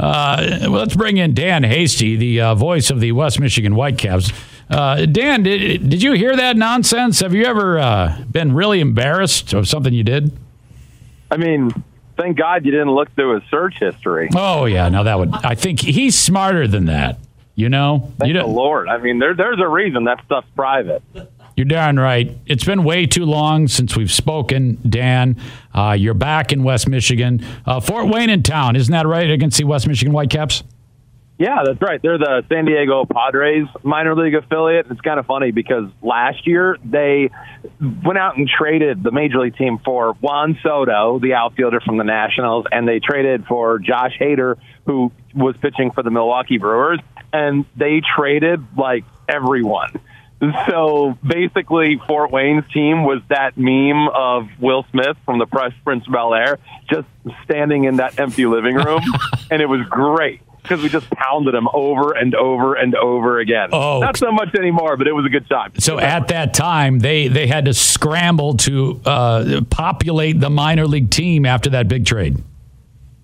Uh, let's bring in Dan Hasty, the uh, voice of the West Michigan Whitecaps. Uh, Dan, did, did you hear that nonsense? Have you ever uh, been really embarrassed of something you did? I mean, thank God you didn't look through his search history. Oh yeah, no, that would. I think he's smarter than that. You know, Thank you the Lord. I mean, there, there's a reason that stuff's private. You're darn right. It's been way too long since we've spoken, Dan. Uh, you're back in West Michigan. Uh, Fort Wayne in town, isn't that right? Against the West Michigan Whitecaps? Yeah, that's right. They're the San Diego Padres minor league affiliate. It's kind of funny because last year they went out and traded the major league team for Juan Soto, the outfielder from the Nationals, and they traded for Josh Hader, who was pitching for the Milwaukee Brewers, and they traded like everyone. So basically, Fort Wayne's team was that meme of Will Smith from the Fresh Prince of Bel Air just standing in that empty living room, and it was great because we just pounded him over and over and over again. Oh. Not so much anymore, but it was a good time. So at that time, they, they had to scramble to uh, populate the minor league team after that big trade.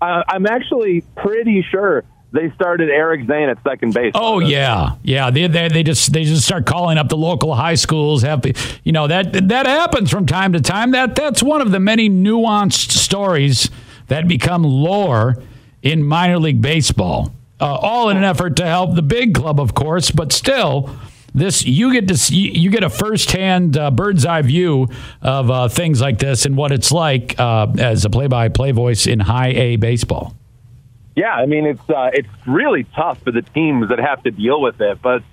Uh, I'm actually pretty sure they started Eric Zane at second base. Oh yeah, yeah. They, they they just they just start calling up the local high schools. Have you know that that happens from time to time. That that's one of the many nuanced stories that become lore in minor league baseball. Uh, all in an effort to help the big club, of course, but still. This you get to see, you get a firsthand uh, bird's eye view of uh, things like this and what it's like uh, as a play-by-play voice in high A baseball. Yeah, I mean it's uh, it's really tough for the teams that have to deal with it, but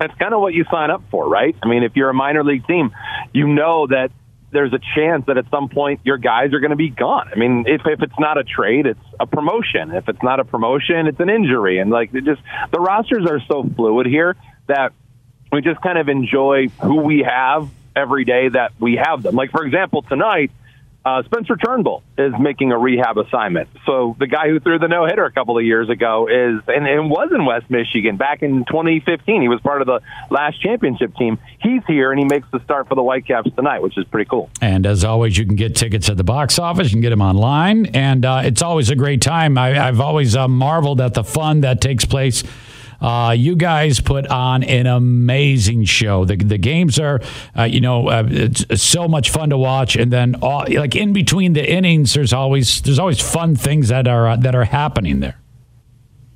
that's kind of what you sign up for, right? I mean, if you're a minor league team, you know that there's a chance that at some point your guys are going to be gone. I mean, if if it's not a trade, it's a promotion. If it's not a promotion, it's an injury, and like it just the rosters are so fluid here that we just kind of enjoy who we have every day that we have them. Like for example, tonight. Uh, Spencer Turnbull is making a rehab assignment. So the guy who threw the no hitter a couple of years ago is and, and was in West Michigan back in 2015. He was part of the last championship team. He's here and he makes the start for the Whitecaps tonight, which is pretty cool. And as always, you can get tickets at the box office. You can get them online, and uh, it's always a great time. I, I've always uh, marveled at the fun that takes place. Uh, you guys put on an amazing show. The the games are, uh, you know, uh, it's so much fun to watch. And then, all, like in between the innings, there's always there's always fun things that are uh, that are happening there.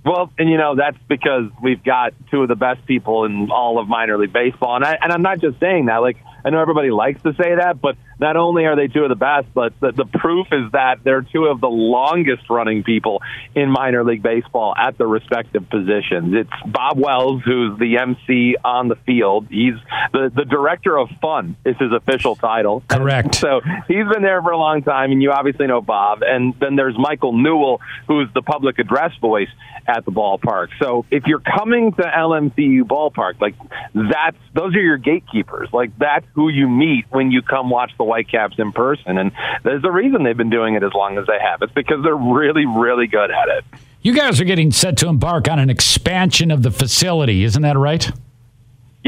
Well, and you know that's because we've got two of the best people in all of minor league baseball, and I and I'm not just saying that. Like I know everybody likes to say that, but not only are they two of the best, but the, the proof is that they're two of the longest running people in minor league baseball at their respective positions. It's Bob Wells, who's the MC on the field. He's the the director of fun is his official title. Correct. So he's been there for a long time, and you obviously know Bob. And then there's Michael Newell, who's the public address voice at the ballpark. So if you're coming to LMCU ballpark, like that's those are your gatekeepers. Like that's who you meet when you come watch the Whitecaps in person. And there's a reason they've been doing it as long as they have. It's because they're really, really good at it. You guys are getting set to embark on an expansion of the facility, isn't that right?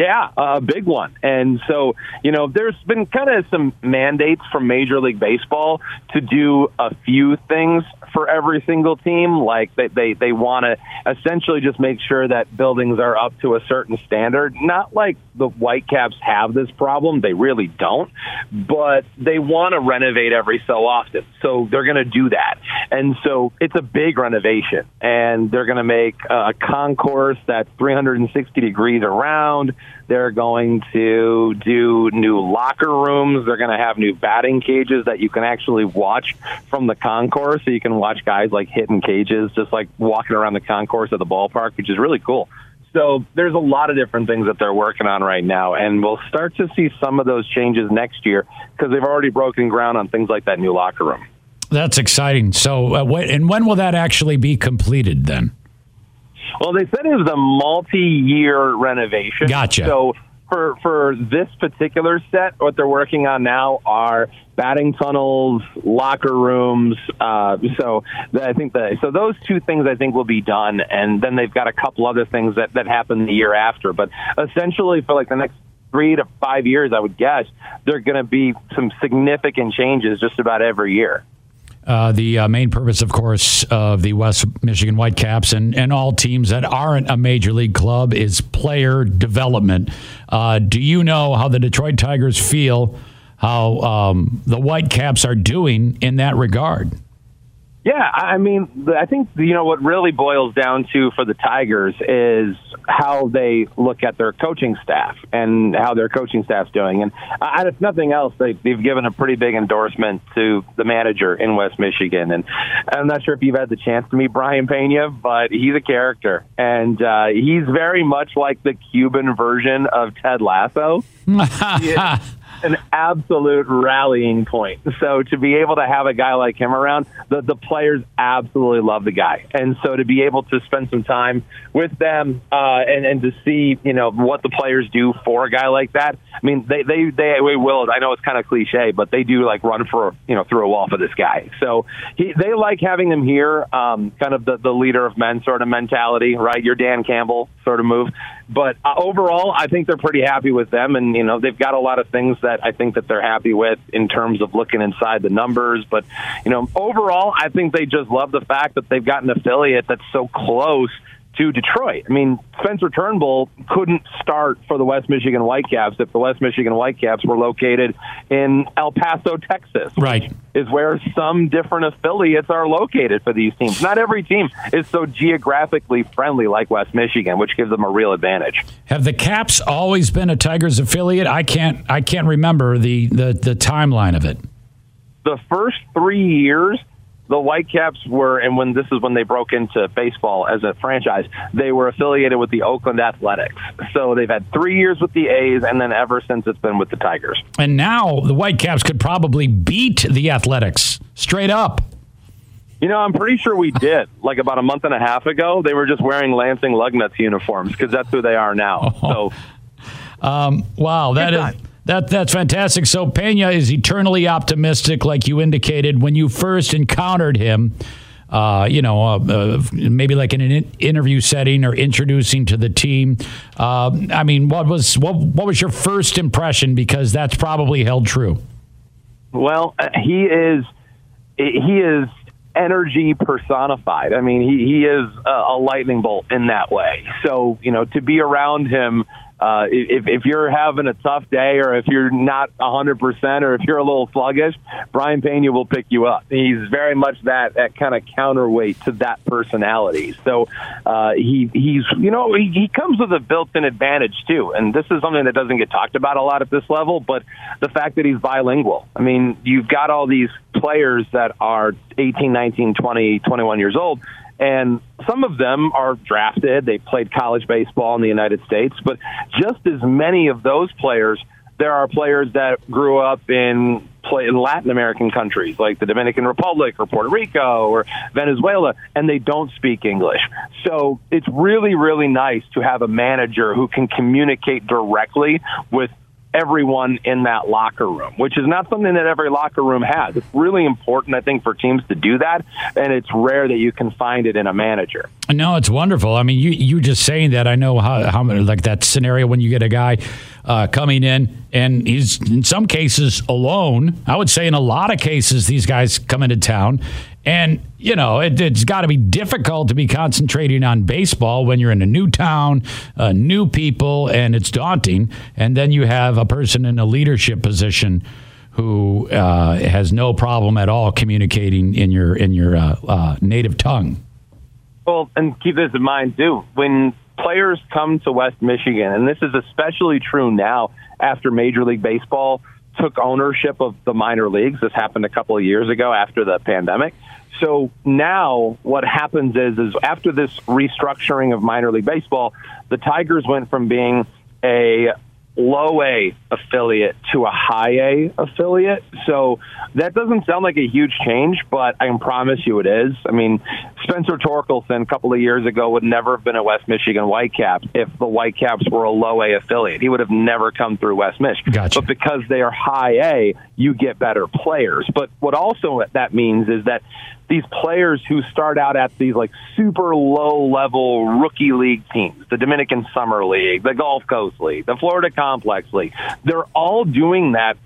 Yeah, a big one. And so, you know, there's been kind of some mandates from Major League Baseball to do a few things for every single team. Like they they, they want to essentially just make sure that buildings are up to a certain standard. Not like the Whitecaps have this problem; they really don't. But they want to renovate every so often, so they're going to do that. And so it's a big renovation, and they're going to make a concourse that's 360 degrees around. They're going to do new locker rooms. They're going to have new batting cages that you can actually watch from the concourse. So you can watch guys like hitting cages, just like walking around the concourse of the ballpark, which is really cool. So there's a lot of different things that they're working on right now, and we'll start to see some of those changes next year because they've already broken ground on things like that new locker room. That's exciting. So, uh, what, and when will that actually be completed then? Well, they said it was a multi-year renovation. Gotcha. So for for this particular set, what they're working on now are batting tunnels, locker rooms. Uh, so th- I think that so those two things I think will be done, and then they've got a couple other things that that happen the year after. But essentially, for like the next three to five years, I would guess there are going to be some significant changes just about every year. Uh, the uh, main purpose, of course, of the West Michigan Whitecaps and, and all teams that aren't a major league club is player development. Uh, do you know how the Detroit Tigers feel, how um, the Whitecaps are doing in that regard? Yeah, I mean, I think you know what really boils down to for the Tigers is how they look at their coaching staff and how their coaching staff's doing. And uh, if nothing else, they, they've given a pretty big endorsement to the manager in West Michigan. And I'm not sure if you've had the chance to meet Brayan Pena, but he's a character, and uh, he's very much like the Cuban version of Ted Lasso. an absolute rallying point. So to be able to have a guy like him around, the the players absolutely love the guy, and so to be able to spend some time with them uh, and and to see you know what the players do for a guy like that. I mean, they they they, they will. I know it's kind of cliche, but they do like run for you know through a wall for this guy. So he, they like having him here, um, kind of the the leader of men sort of mentality, right? Your Dan Campbell sort of move. But uh, overall, I think they're pretty happy with them, and you know they've got a lot of things that I think that they're happy with in terms of looking inside the numbers. But you know, overall, I think they just love the fact that they've got an affiliate that's so close to Detroit. I mean, Spencer Turnbull couldn't start for the West Michigan Whitecaps if the West Michigan Whitecaps were located in El Paso, Texas. Right. Is where some different affiliates are located for these teams. Not every team is so geographically friendly like West Michigan, which gives them a real advantage. Have the Caps always been a Tigers affiliate? I can't I can't remember the the, the timeline of it. The first 3 years the Whitecaps were, and when this is when they broke into baseball as a franchise, they were affiliated with the Oakland Athletics. So they've had three years with the A's, and then ever since it's been with the Tigers. And now the Whitecaps could probably beat the Athletics straight up. You know, I'm pretty sure we did. Like about a month and a half ago, they were just wearing Lansing Lugnuts uniforms because that's who they are now. So, um, wow, that is that that's fantastic. So Pena is eternally optimistic, like you indicated when you first encountered him. Uh, you know, uh, uh, maybe like in an in- interview setting or introducing to the team. Uh, I mean, what was what what was your first impression? Because that's probably held true. Well, uh, he is he is energy personified. I mean, he he is a lightning bolt in that way. So you know, to be around him uh, if, if you're having a tough day or if you're not 100% or if you're a little sluggish, Brayan Pena will pick you up. He's very much that, that kind of counterweight to that personality. So uh, he, he's, you know, he, he comes with a built in advantage too. And this is something that doesn't get talked about a lot at this level, but the fact that he's bilingual. I mean, you've got all these players that are 18, 19, 20, 21 years old and some of them are drafted. They played college baseball in the United States, but just as many of those players, there are players that grew up in play in Latin American countries like the Dominican Republic or Puerto Rico or Venezuela, and they don't speak English. So it's really, really nice to have a manager who can communicate directly with everyone in that locker room, which is not something that every locker room has. It's really important, I think, for teams to do that, and it's rare that you can find it in a manager. No, it's wonderful. I mean, you you just saying that, I know how how like that scenario when you get a guy uh, coming in and he's in some cases alone. I would say in a lot of cases these guys come into town and, you know, it, has got to be difficult to be concentrating on baseball when you're in a new town, uh, new people, and it's daunting. And then you have a person in a leadership position who uh, has no problem at all communicating in your in your uh, uh native tongue. Well, and keep this in mind too. When players come to West Michigan, and this is especially true now after Major League Baseball took ownership of the minor leagues. This happened a couple of years ago after the pandemic. So now what happens is, is after this restructuring of minor league baseball, the Tigers went from being a low A affiliate to a high A affiliate. So that doesn't sound like a huge change, but I can promise you it is. I mean, Spencer Torkelson a couple of years ago would never have been a West Michigan Whitecap if the Whitecaps were a low A affiliate. He would have never come through West Michigan. Gotcha. But because they are high A, you get better players. But what also that means is that these players who start out at these like super low level rookie league teams, the Dominican Summer League, the Gulf Coast League, the Florida Complex League, they're all doing that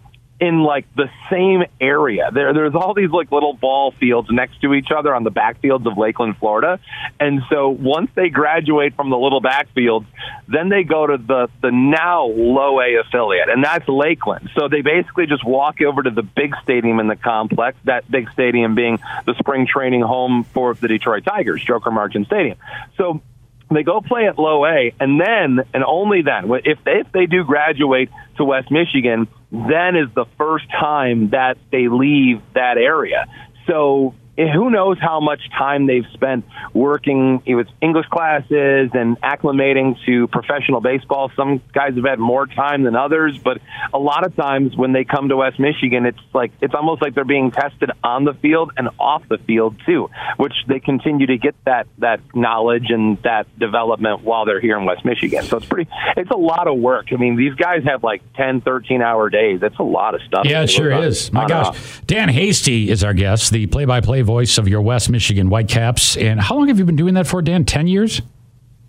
in like the same area. There, there's all these like little ball fields next to each other on the backfields of Lakeland, Florida. And so once they graduate from the little backfields, then they go to the the now low A affiliate, and that's Lakeland. So they basically just walk over to the big stadium in the complex. That big stadium being the spring training home for the Detroit Tigers, Joker Marchant Stadium. So they go play at low A, and then and only then, if they, if they do graduate to West Michigan, then is the first time that they leave that area. So Eh, who knows how much time they've spent working with English classes and acclimating to professional baseball. Some guys have had more time than others, but a lot of times when they come to West Michigan, it's like it's almost like they're being tested on the field and off the field too, which they continue to get that that knowledge and that development while they're here in West Michigan. So it's pretty it's a lot of work. I mean, these guys have like 10, 13 hour days. It's a lot of stuff. Yeah, it sure is. My gosh. Dan Hasty is our guest, the play by play voice of your West Michigan Whitecaps. And how long have you been doing that for, Dan? 10 years?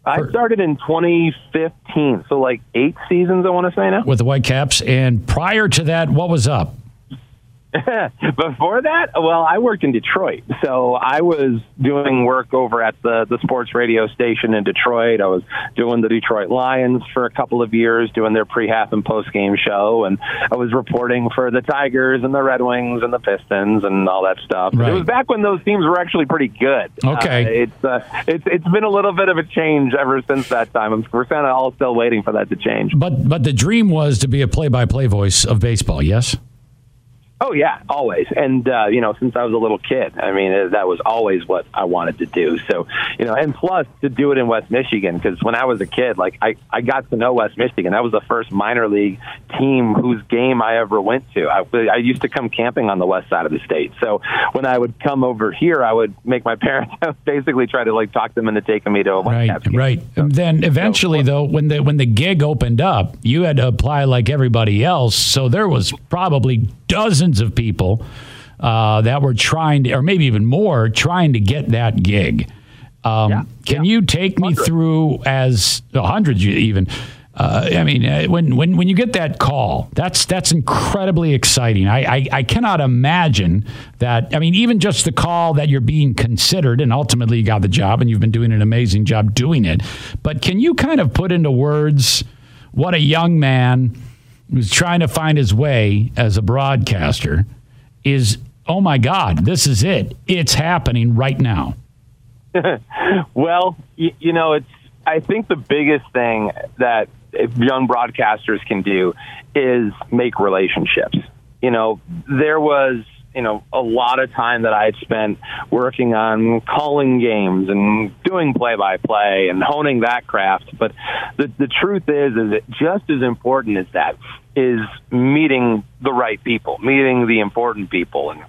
I started in 2015, so like eight seasons, I want to say now. With the Whitecaps. And prior to that, what was up? Before that, well, I worked in Detroit. So I was doing work over at the, the sports radio station in Detroit. I was doing the Detroit Lions for a couple of years, doing their pre half and post game show. And I was reporting for the Tigers and the Red Wings and the Pistons and all that stuff. Right. It was back when those teams were actually pretty good. Okay. Uh, it's, uh, it's, it's been a little bit of a change ever since that time. We're kind of all still waiting for that to change. But, but the dream was to be a play by play voice of baseball, yes? Oh yeah, always. And uh, you know, since I was a little kid, I mean, that was always what I wanted to do. So, you know, and plus to do it in West Michigan because when I was a kid, like I I got to know West Michigan. That was the first minor league team whose game I ever went to. I I used to come camping on the west side of the state. So, when I would come over here, I would make my parents basically try to like talk them into taking me to a right, game. Right. So, then eventually so, though, when the when the gig opened up, you had to apply like everybody else. So there was probably dozens of people uh, that were trying to, or maybe even more, trying to get that gig. Um, yeah, can yeah. you take me through as hundreds even? Uh, I mean, uh, when, when when you get that call, that's that's incredibly exciting. I, I, I cannot imagine that. I mean, even just the call that you're being considered, and ultimately you got the job, and you've been doing an amazing job doing it. But can you kind of put into words what a young man who's trying to find his way as a broadcaster is oh my God, this is it. It's happening right now. well, you, you, know, it's. I think the biggest thing that young broadcasters can do is make relationships. You know, there was you know a lot of time that I had spent working on calling games and doing play by play and honing that craft. But the the truth is, is it just as important as that is meeting the right people, meeting the important people. And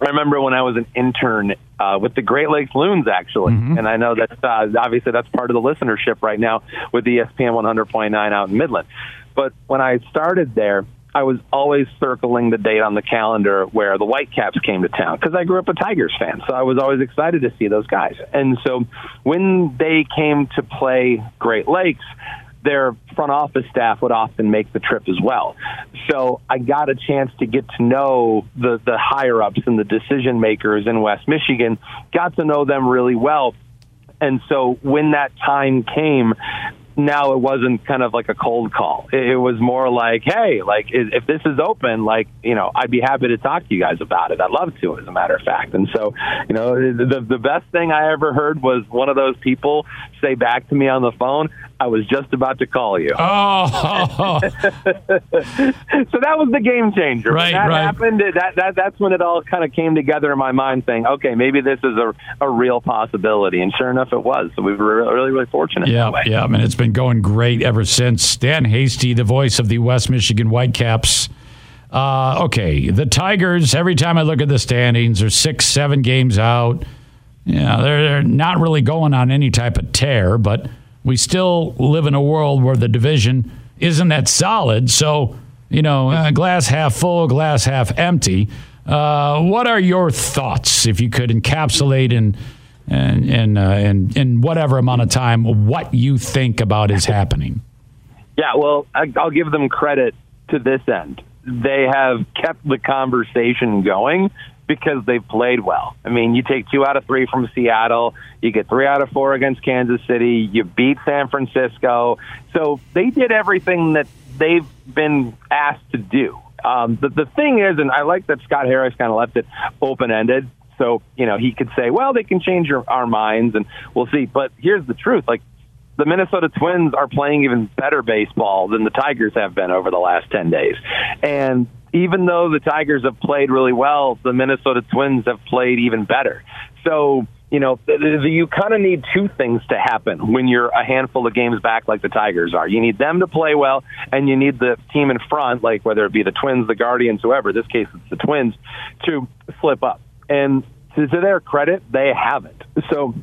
I remember when I was an intern uh, with the Great Lakes Loons, actually, mm-hmm. and I know that uh, obviously that's part of the listenership right now with ESPN 100.9 out in Midland. But when I started there, I was always circling the date on the calendar where the Whitecaps came to town because I grew up a Tigers fan. So I was always excited to see those guys. And so when they came to play Great Lakes, their front office staff would often make the trip as well. So I got a chance to get to know the, the higher ups and the decision makers in West Michigan, got to know them really well. And so when that time came, now it wasn't kind of like a cold call. It was more like, hey, like if this is open, like you know, I'd be happy to talk to you guys about it. I'd love to, as a matter of fact. And so, you know, the the best thing I ever heard was one of those people say back to me on the phone, I was just about to call you. Oh, so that was the game changer. Right, when that right. happened. That, that that's when it all kind of came together in my mind, saying, okay, maybe this is a, a real possibility. And sure enough, it was. So we were really, really fortunate. Yeah, yeah. I mean, it's been going great ever since. Dan Hasty, the voice of the West Michigan Whitecaps. Uh, okay, the Tigers. Every time I look at the standings, are six, seven games out. Yeah, they're, they're not really going on any type of tear, but we still live in a world where the division isn't that solid. So, you know, uh, glass half full, glass half empty. Uh, what are your thoughts, if you could encapsulate in in in, uh, in in whatever amount of time what you think about is happening? Yeah, well, I'll give them credit to this end. they have kept the conversation going because they've played well. I mean, you take two out of three from Seattle, you get three out of four against Kansas City, you beat San Francisco. So they did everything that they've been asked to do. Um, the, the thing is, and I like that Scott Harris kind of left it open ended. So, you know, he could say, well, they can change your, our minds and we'll see. But here's the truth. Like, the Minnesota Twins are playing even better baseball than the Tigers have been over the last 10 days. And even though the Tigers have played really well, the Minnesota Twins have played even better. So, you know, you kind of need two things to happen when you're a handful of games back like the Tigers are. You need them to play well, and you need the team in front, like whether it be the Twins, the Guardians, whoever. This case, it's the Twins, to slip up. And to, to their credit, they haven't. So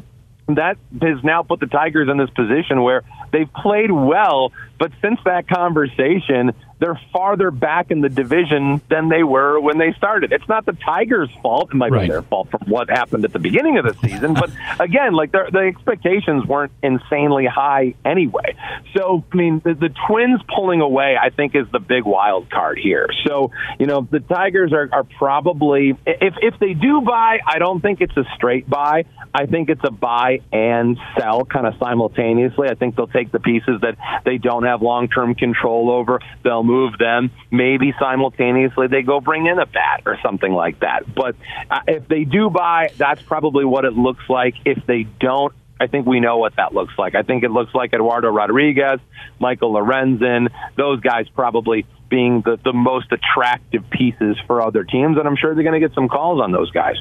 that has now put the Tigers in this position where they've played well, but since that conversation, they're farther back in the division than they were when they started. It's not the Tigers' fault. It might right. be their fault from what happened at the beginning of the season. but again, like the expectations weren't insanely high anyway. So, I mean, the, the Twins pulling away, I think, is the big wild card here. So, you know, the Tigers are, are probably, if, if they do buy, I don't think it's a straight buy. I think it's a buy and sell kind of simultaneously. I think they'll take the pieces that they don't have long term control over. They'll move them. Maybe simultaneously they go bring in a bat or something like that. But uh, if they do buy, that's probably what it looks like. If they don't, I think we know what that looks like. I think it looks like Eduardo Rodriguez, Michael Lorenzen, those guys probably being the, the most attractive pieces for other teams, and I'm sure they're going to get some calls on those guys.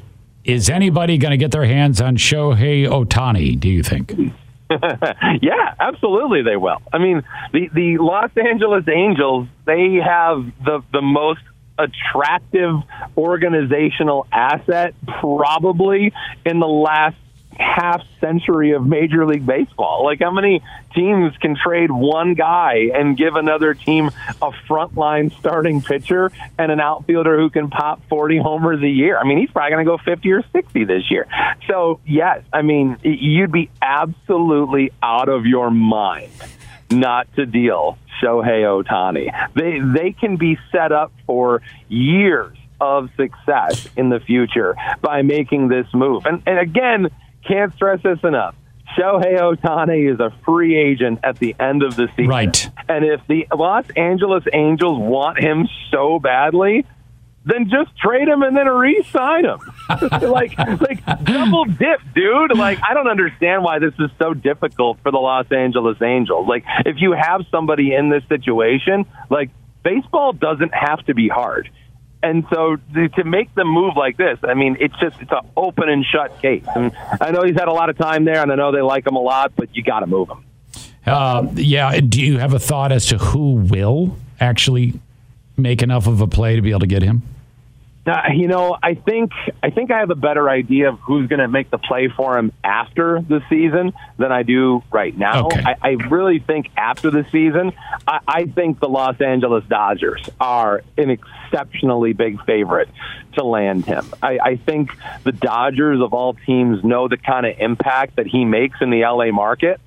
Is anybody going to get their hands on Shohei Ohtani, do you think? yeah, absolutely they will. I mean, the the Los Angeles Angels, they have the the most attractive organizational asset probably in the last half century of Major League Baseball. Like, how many teams can trade one guy and give another team a frontline starting pitcher and an outfielder who can pop 40 homers a year? I mean, he's probably going to go 50 or 60 this year. So, yes, I mean, you'd be absolutely out of your mind not to deal Shohei Ohtani. They they can be set up for years of success in the future by making this move. And and again, can't stress this enough. Shohei Ohtani is a free agent at the end of the season. Right. And if the Los Angeles Angels want him so badly, then just trade him and then re-sign him. like, like double dip, dude. Like, I don't understand why this is so difficult for the Los Angeles Angels. Like, if you have somebody in this situation, like baseball doesn't have to be hard. And so to make them move like this, I mean, it's just it's an open and shut case. And I know he's had a lot of time there, and I know they like him a lot, but you got to move him. Uh, yeah. Do you have a thought as to who will actually make enough of a play to be able to get him? You know, I think I think I have a better idea of who's going to make the play for him after the season than I do right now. Okay. I, I really think after the season, I, I think the Los Angeles Dodgers are an exceptionally big favorite to land him. I, I think the Dodgers of all teams know the kind of impact that he makes in the LA market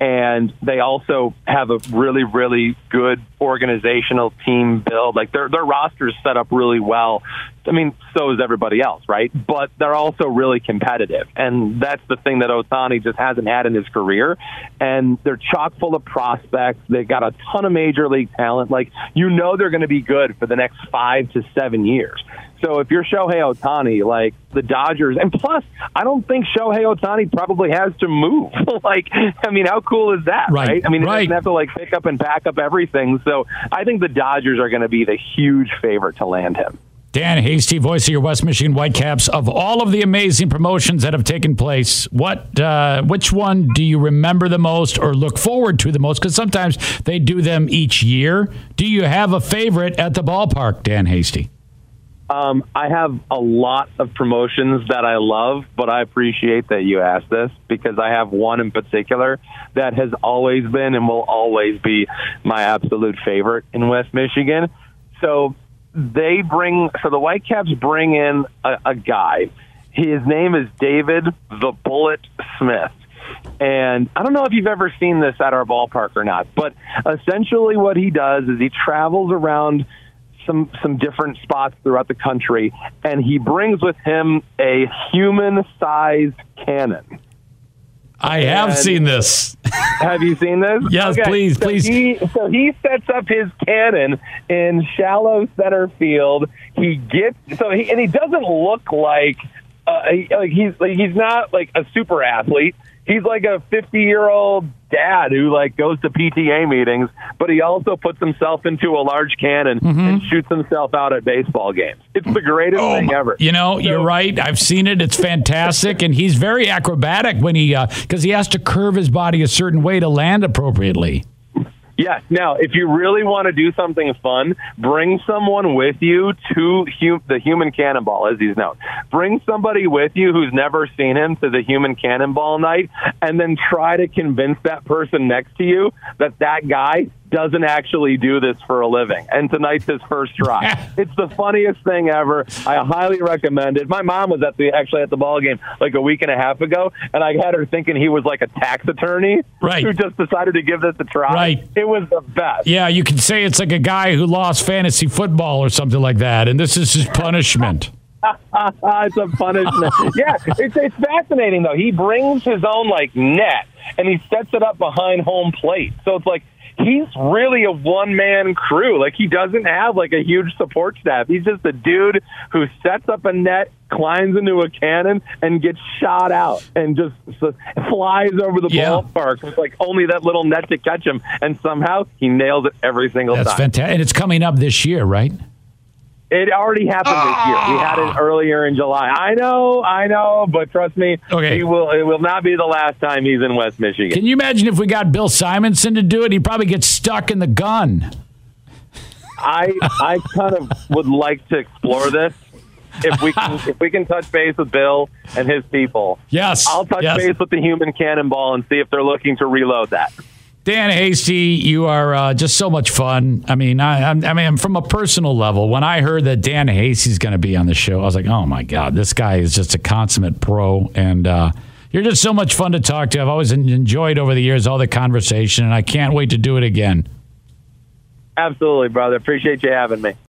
and they also have a really, really good organizational team build. Like their their roster is set up really well. I mean, so is everybody else, right? But they're also really competitive, and that's the thing that Ohtani just hasn't had in his career. And they're chock full of prospects. They've got a ton of major league talent. Like you know, they're going to be good for the next five to seven years. So if you're Shohei Ohtani, like the Dodgers, and plus, I don't think Shohei Ohtani probably has to move. like, I mean, how cool is that, right? right? I mean, he right. doesn't have to like pick up and pack up everything. So I think the Dodgers are going to be the huge favorite to land him. Dan Hasty, voice of your West Michigan Whitecaps. Of all of the amazing promotions that have taken place, what, uh, which one do you remember the most or look forward to the most? Because sometimes they do them each year. Do you have a favorite at the ballpark, Dan Hasty? Um, I have a lot of promotions that I love, but I appreciate that you asked this because I have one in particular that has always been and will always be my absolute favorite in West Michigan. So they bring, so the Whitecaps bring in a, a guy. His name is David the Bullet Smith. And I don't know if you've ever seen this at our ballpark or not, but essentially what he does is he travels around some some different spots throughout the country, and he brings with him a human-sized cannon. I have And- seen this. Have you seen this? Yes, please, so please. He, so he sets up his cannon in shallow center field. He gets so he and he doesn't look like uh, he, like he's like he's not like a super athlete. He's like a 50 year old dad who like goes to PTA meetings, but he also puts himself into a large cannon Mm-hmm. and shoots himself out at baseball games. It's the greatest thing ever. Oh, You know, you're right. I've seen it. It's fantastic, and he's very acrobatic when he because he has to curve his body a certain way to land appropriately. Yes. Now, if you really want to do something fun, bring someone with you to hu- the human cannonball, as he's known. Bring somebody with you who's never seen him to the human cannonball night, and then try to convince that person next to you that that guy doesn't actually do this for a living. And tonight's his first try. it's the funniest thing ever. I highly recommend it. My mom was at the actually at the ball game like a week and a half ago, and I had her thinking he was like a tax attorney Right. who just decided to give this a try. Right. It was the best. Yeah, you can say it's like a guy who lost fantasy football or something like that, and this is his punishment. it's a punishment. yeah, it's, it's fascinating though. He brings his own like net and he sets it up behind home plate. So it's like he's really a one man crew. Like he doesn't have like a huge support staff. He's just a dude who sets up a net, climbs into a cannon, and gets shot out and just flies over the Yeah. ballpark with like only that little net to catch him. And somehow he nails it every single That's time. fantastic, and it's coming up this year, right? It already happened this year. We had it ah. earlier in July. I know, I know, but trust me, Okay. he will. It will not be the last time he's in West Michigan. Can you imagine if we got Bill Simonson to do it? He'd probably get stuck in the gun. I I kind of would like to explore this. If we can, if we can touch base with Bill and his people, Yes, I'll touch yes. base with the human cannonball and see if they're looking to reload that. Dan Hasty, you are uh, just so much fun. I mean, I, I'm- mean, from a personal level, when I heard that Dan Hasty's going to be on the show, I was like, oh my god, this guy is just a consummate pro, and uh, you're just so much fun to talk to. I've always enjoyed over the years all the conversation, and I can't wait to do it again. Absolutely, brother. Appreciate you having me.